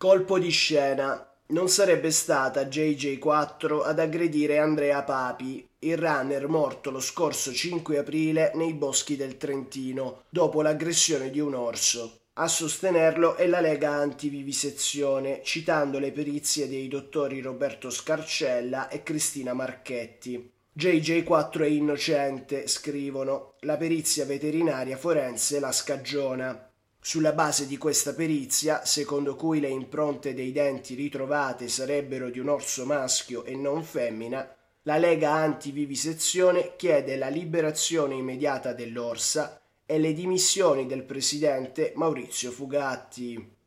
Colpo di scena. Non sarebbe stata JJ4 ad aggredire Andrea Papi, il runner morto lo scorso 5 aprile nei boschi del Trentino, dopo l'aggressione di un orso. A sostenerlo è la Lega Antivivisezione, citando le perizie dei dottori Roberto Scarcella e Cristina Marchetti. JJ4 è innocente, scrivono. La perizia veterinaria forense la scagiona. Sulla base di questa perizia, secondo cui le impronte dei denti ritrovate sarebbero di un orso maschio e non femmina, la Lega Antivivisezione chiede la liberazione immediata dell'orsa e le dimissioni del presidente Maurizio Fugatti.